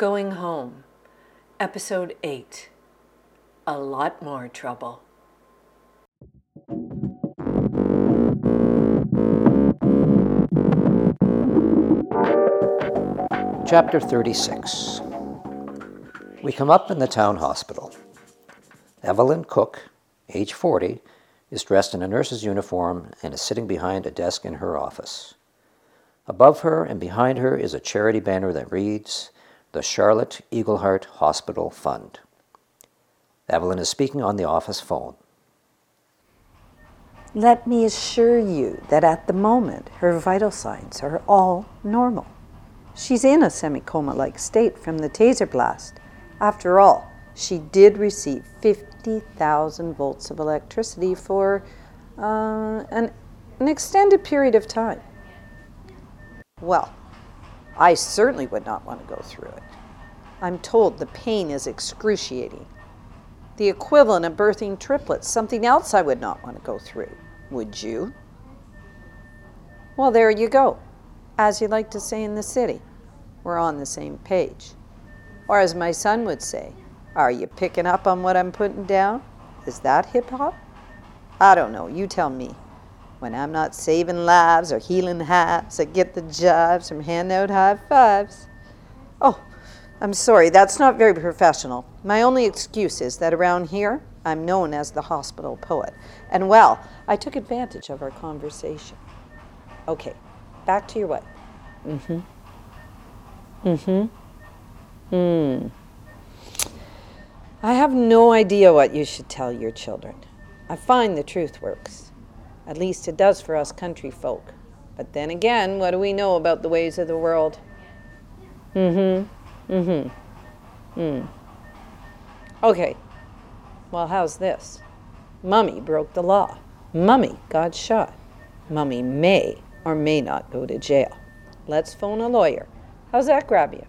Going Home, Episode 8 A Lot More Trouble. Chapter 36 We come up in the town hospital. Evelyn Cook, age 40, is dressed in a nurse's uniform and is sitting behind a desk in her office. Above her and behind her is a charity banner that reads, The Charlotte Eagleheart Hospital Fund. Evelyn is speaking on the office phone. Let me assure you that at the moment her vital signs are all normal. She's in a semi coma like state from the taser blast. After all, she did receive 50,000 volts of electricity for uh, an, an extended period of time. Well, I certainly would not want to go through it. I'm told the pain is excruciating. The equivalent of birthing triplets, something else I would not want to go through. Would you? Well, there you go. As you like to say in the city, we're on the same page. Or as my son would say, are you picking up on what I'm putting down? Is that hip hop? I don't know, you tell me. When I'm not saving lives or healing halves, I get the jibes from handing out high fives. Oh, I'm sorry, that's not very professional. My only excuse is that around here, I'm known as the hospital poet. And well, I took advantage of our conversation. Okay, back to your what? Mm hmm. Mm hmm. Hmm. I have no idea what you should tell your children. I find the truth works. At least it does for us country folk. But then again, what do we know about the ways of the world? Mm hmm. Mm. Okay. Well, how's this? Mummy broke the law. Mummy got shot. Mummy may or may not go to jail. Let's phone a lawyer. How's that grab you?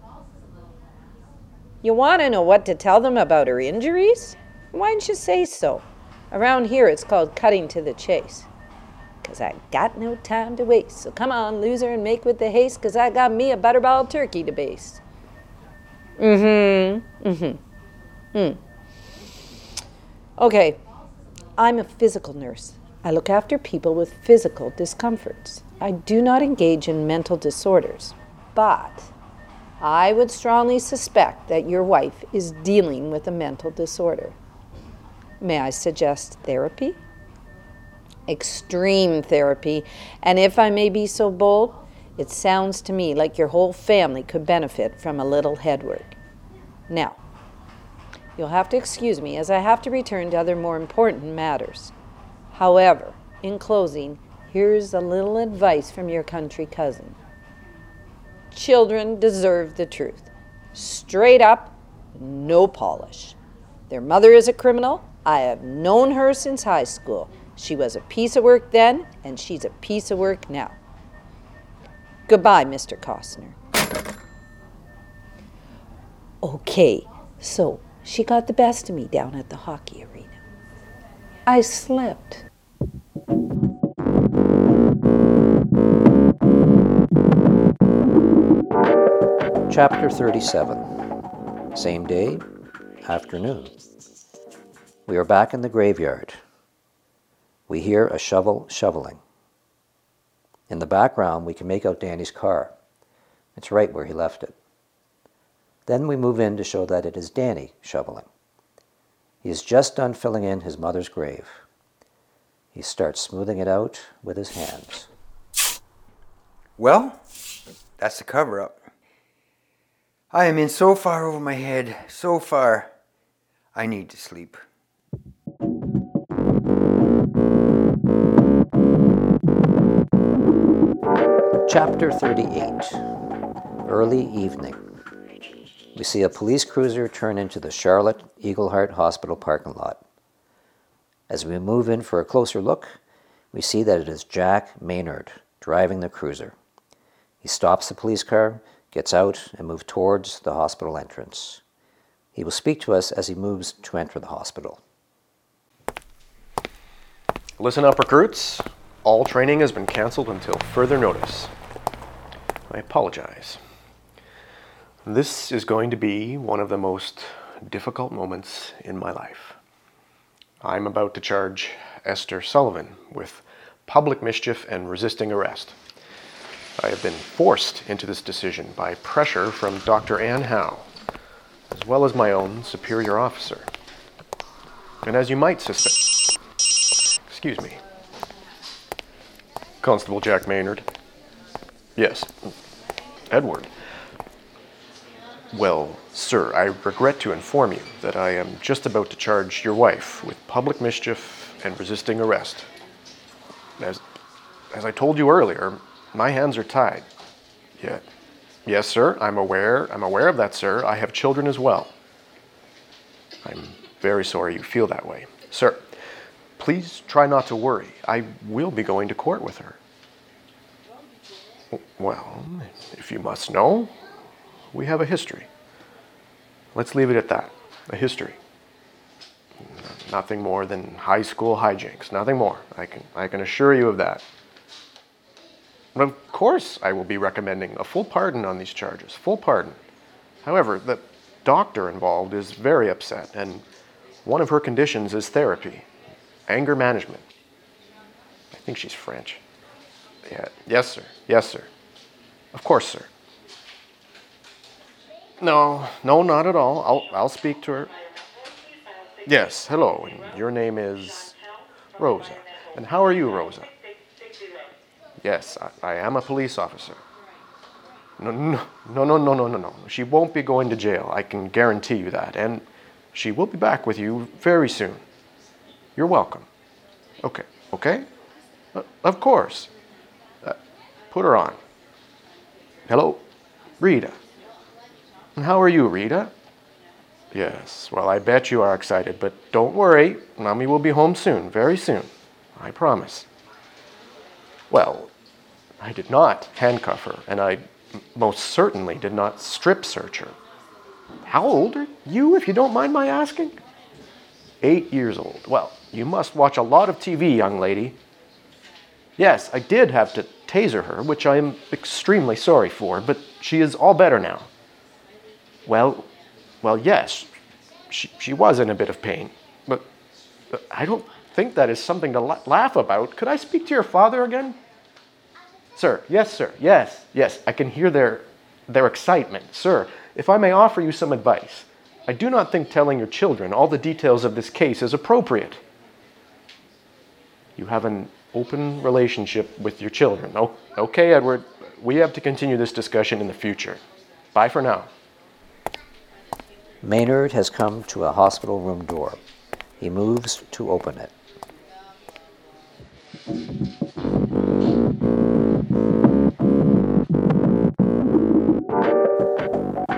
You want to know what to tell them about her injuries? Why don't you say so? Around here it's called cutting to the chase. 'Cause I got no time to waste. So come on, loser, and make with the haste, 'cause I got me a butterball turkey to baste. Mm hmm. Mm hmm. Mm. Okay, I'm a physical nurse. I look after people with physical discomforts. I do not engage in mental disorders, but I would strongly suspect that your wife is dealing with a mental disorder. May I suggest therapy? Extreme therapy. And if I may be so bold, it sounds to me like your whole family could benefit from a little head work. Now, you'll have to excuse me as I have to return to other more important matters. However, in closing, here's a little advice from your country cousin. Children deserve the truth. Straight up, no polish. Their mother is a criminal. I have known her since high school. She was a piece of work then, and she's a piece of work now. Goodbye, Mr. Costner. Okay, so she got the best of me down at the hockey arena. I slipped. Chapter 37 Same day, afternoon. We are back in the graveyard. We hear a shovel shoveling. In the background, we can make out Danny's car. It's right where he left it. Then we move in to show that it is Danny shoveling. He is just done filling in his mother's grave. He starts smoothing it out with his hands. Well, that's the cover up. I am in so far over my head, so far. I need to sleep. Chapter 38 Early Evening. We see a police cruiser turn into the Charlotte Eagleheart Hospital parking lot. As we move in for a closer look, we see that it is Jack Maynard driving the cruiser. He stops the police car, gets out, and moves towards the hospital entrance. He will speak to us as he moves to enter the hospital. Listen up, recruits. All training has been cancelled until further notice. I apologize. This is going to be one of the most difficult moments in my life. I'm about to charge Esther Sullivan with public mischief and resisting arrest. I have been forced into this decision by pressure from Dr. Ann Howe, as well as my own superior officer. And as you might suspect, excuse me, Constable Jack Maynard. Yes, Edward. Well, sir, I regret to inform you that I am just about to charge your wife with public mischief and resisting arrest. As, as I told you earlier, my hands are tied. Yeah. Yes, sir, I'm aware. I'm aware of that, sir. I have children as well. I'm very sorry you feel that way. Sir, please try not to worry. I will be going to court with her. Well, if you must know, we have a history. Let's leave it at that a history. Nothing more than high school hijinks, nothing more. I can, I can assure you of that. But of course, I will be recommending a full pardon on these charges, full pardon. However, the doctor involved is very upset, and one of her conditions is therapy, anger management. I think she's French. Yeah, yes, sir. Yes, sir. Of course, sir. No, no, not at all. I'll, I'll speak to her. Yes, hello. And your name is Rosa. And how are you, Rosa? Yes, I, I am a police officer. No, no, no, no, no, no, no, no. She won't be going to jail. I can guarantee you that. And she will be back with you very soon. You're welcome. Okay, okay? Uh, of course. Uh, put her on. Hello? Rita. And how are you, Rita? Yes, well, I bet you are excited, but don't worry. Mommy will be home soon, very soon. I promise. Well, I did not handcuff her, and I most certainly did not strip search her. How old are you, if you don't mind my asking? Eight years old. Well, you must watch a lot of TV, young lady. Yes, I did have to taser her, which I am extremely sorry for, but she is all better now. Well, well, yes, she, she was in a bit of pain, but, but I don't think that is something to la- laugh about. Could I speak to your father again? Sir, yes, sir, yes, yes, I can hear their, their excitement. Sir, if I may offer you some advice, I do not think telling your children all the details of this case is appropriate. You have an open relationship with your children. Okay, Edward, we have to continue this discussion in the future. Bye for now. Maynard has come to a hospital room door. He moves to open it.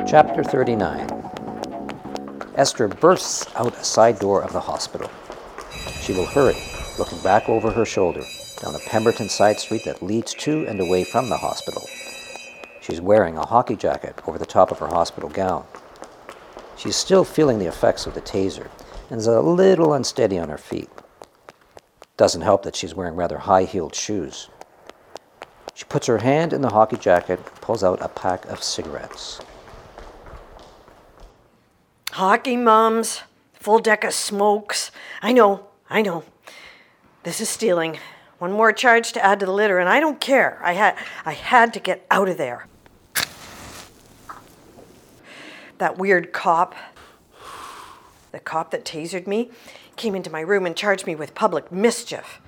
Chapter 39 Esther bursts out a side door of the hospital. She will hurry, looking back over her shoulder, down a Pemberton side street that leads to and away from the hospital. She's wearing a hockey jacket over the top of her hospital gown. She's still feeling the effects of the taser and is a little unsteady on her feet. Doesn't help that she's wearing rather high heeled shoes. She puts her hand in the hockey jacket pulls out a pack of cigarettes. Hockey mums, full deck of smokes. I know, I know. This is stealing. One more charge to add to the litter, and I don't care. I had, I had to get out of there. That weird cop, the cop that tasered me, came into my room and charged me with public mischief.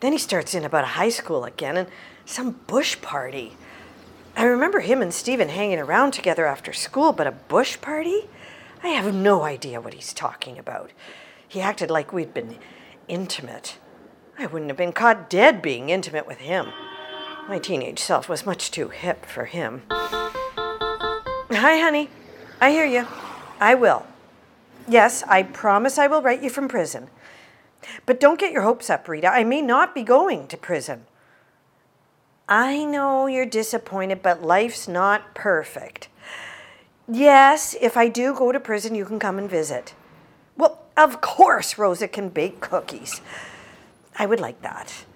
Then he starts in about a high school again and some bush party. I remember him and Stephen hanging around together after school, but a bush party? I have no idea what he's talking about. He acted like we'd been intimate. I wouldn't have been caught dead being intimate with him. My teenage self was much too hip for him. Hi, honey. I hear you. I will. Yes, I promise I will write you from prison. But don't get your hopes up, Rita. I may not be going to prison. I know you're disappointed, but life's not perfect. Yes, if I do go to prison, you can come and visit. Well, of course, Rosa can bake cookies. I would like that.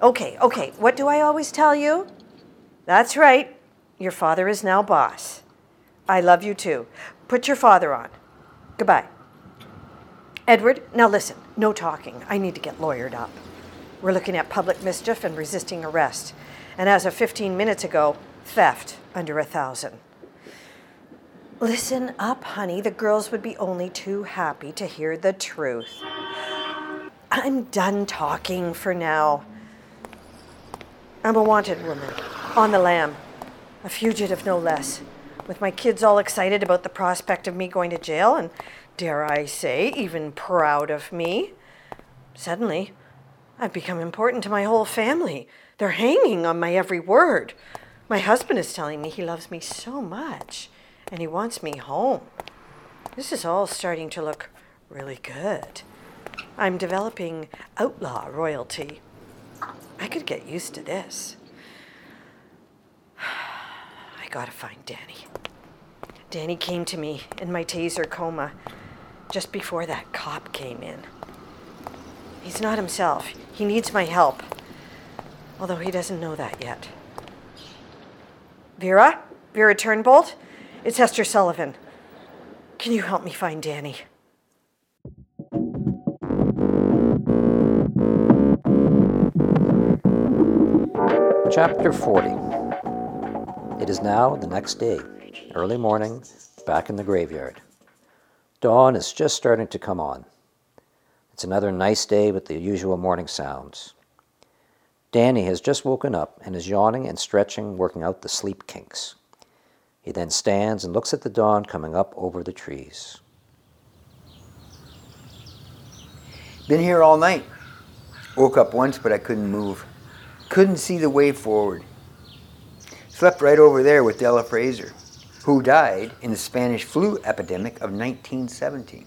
Okay, okay, what do I always tell you? That's right, your father is now boss. I love you too. Put your father on. Goodbye. Edward, now listen, no talking. I need to get lawyered up. We're looking at public mischief and resisting arrest. And as of 15 minutes ago, theft under a thousand. Listen up, honey. The girls would be only too happy to hear the truth. I'm done talking for now. I'm a wanted woman, on the lam, a fugitive no less, with my kids all excited about the prospect of me going to jail and, dare I say, even proud of me. Suddenly, I've become important to my whole family. They're hanging on my every word. My husband is telling me he loves me so much and he wants me home. This is all starting to look really good. I'm developing outlaw royalty. I could get used to this. I gotta find Danny. Danny came to me in my taser coma just before that cop came in. He's not himself. He needs my help. Although he doesn't know that yet. Vera? Vera Turnbolt? It's Esther Sullivan. Can you help me find Danny? Chapter 40 It is now the next day, early morning, back in the graveyard. Dawn is just starting to come on. It's another nice day with the usual morning sounds. Danny has just woken up and is yawning and stretching, working out the sleep kinks. He then stands and looks at the dawn coming up over the trees. Been here all night. Woke up once, but I couldn't move. Couldn't see the way forward. Slept right over there with Della Fraser, who died in the Spanish flu epidemic of 1917.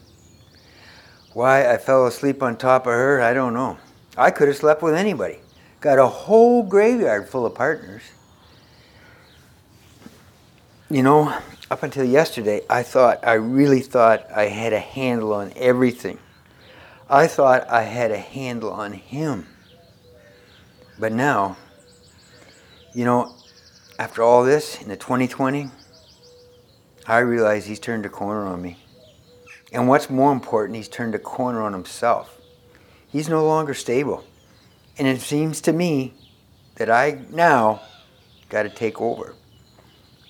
Why I fell asleep on top of her, I don't know. I could have slept with anybody. Got a whole graveyard full of partners. You know, up until yesterday, I thought, I really thought I had a handle on everything. I thought I had a handle on him. But now, you know, after all this in the 2020, I realize he's turned a corner on me. And what's more important, he's turned a corner on himself. He's no longer stable. And it seems to me that I now got to take over.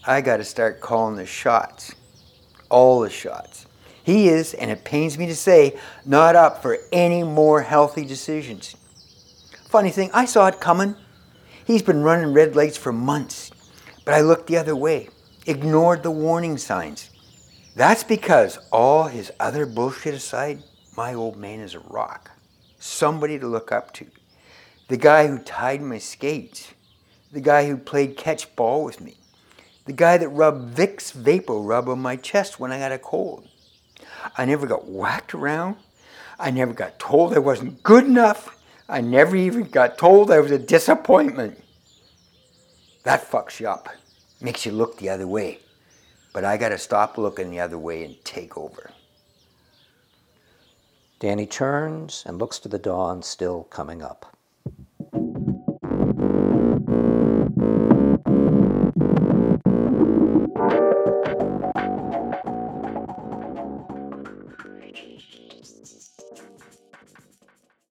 I got to start calling the shots, all the shots. He is, and it pains me to say, not up for any more healthy decisions. Funny thing, I saw it coming. He's been running red lights for months, but I looked the other way, ignored the warning signs. That's because all his other bullshit aside, my old man is a rock. Somebody to look up to. The guy who tied my skates. The guy who played catch ball with me the guy that rubbed Vicks VapoRub on my chest when I got a cold. I never got whacked around. I never got told I wasn't good enough. I never even got told I was a disappointment. That fucks you up, makes you look the other way. But I gotta stop looking the other way and take over. Danny turns and looks to the dawn still coming up.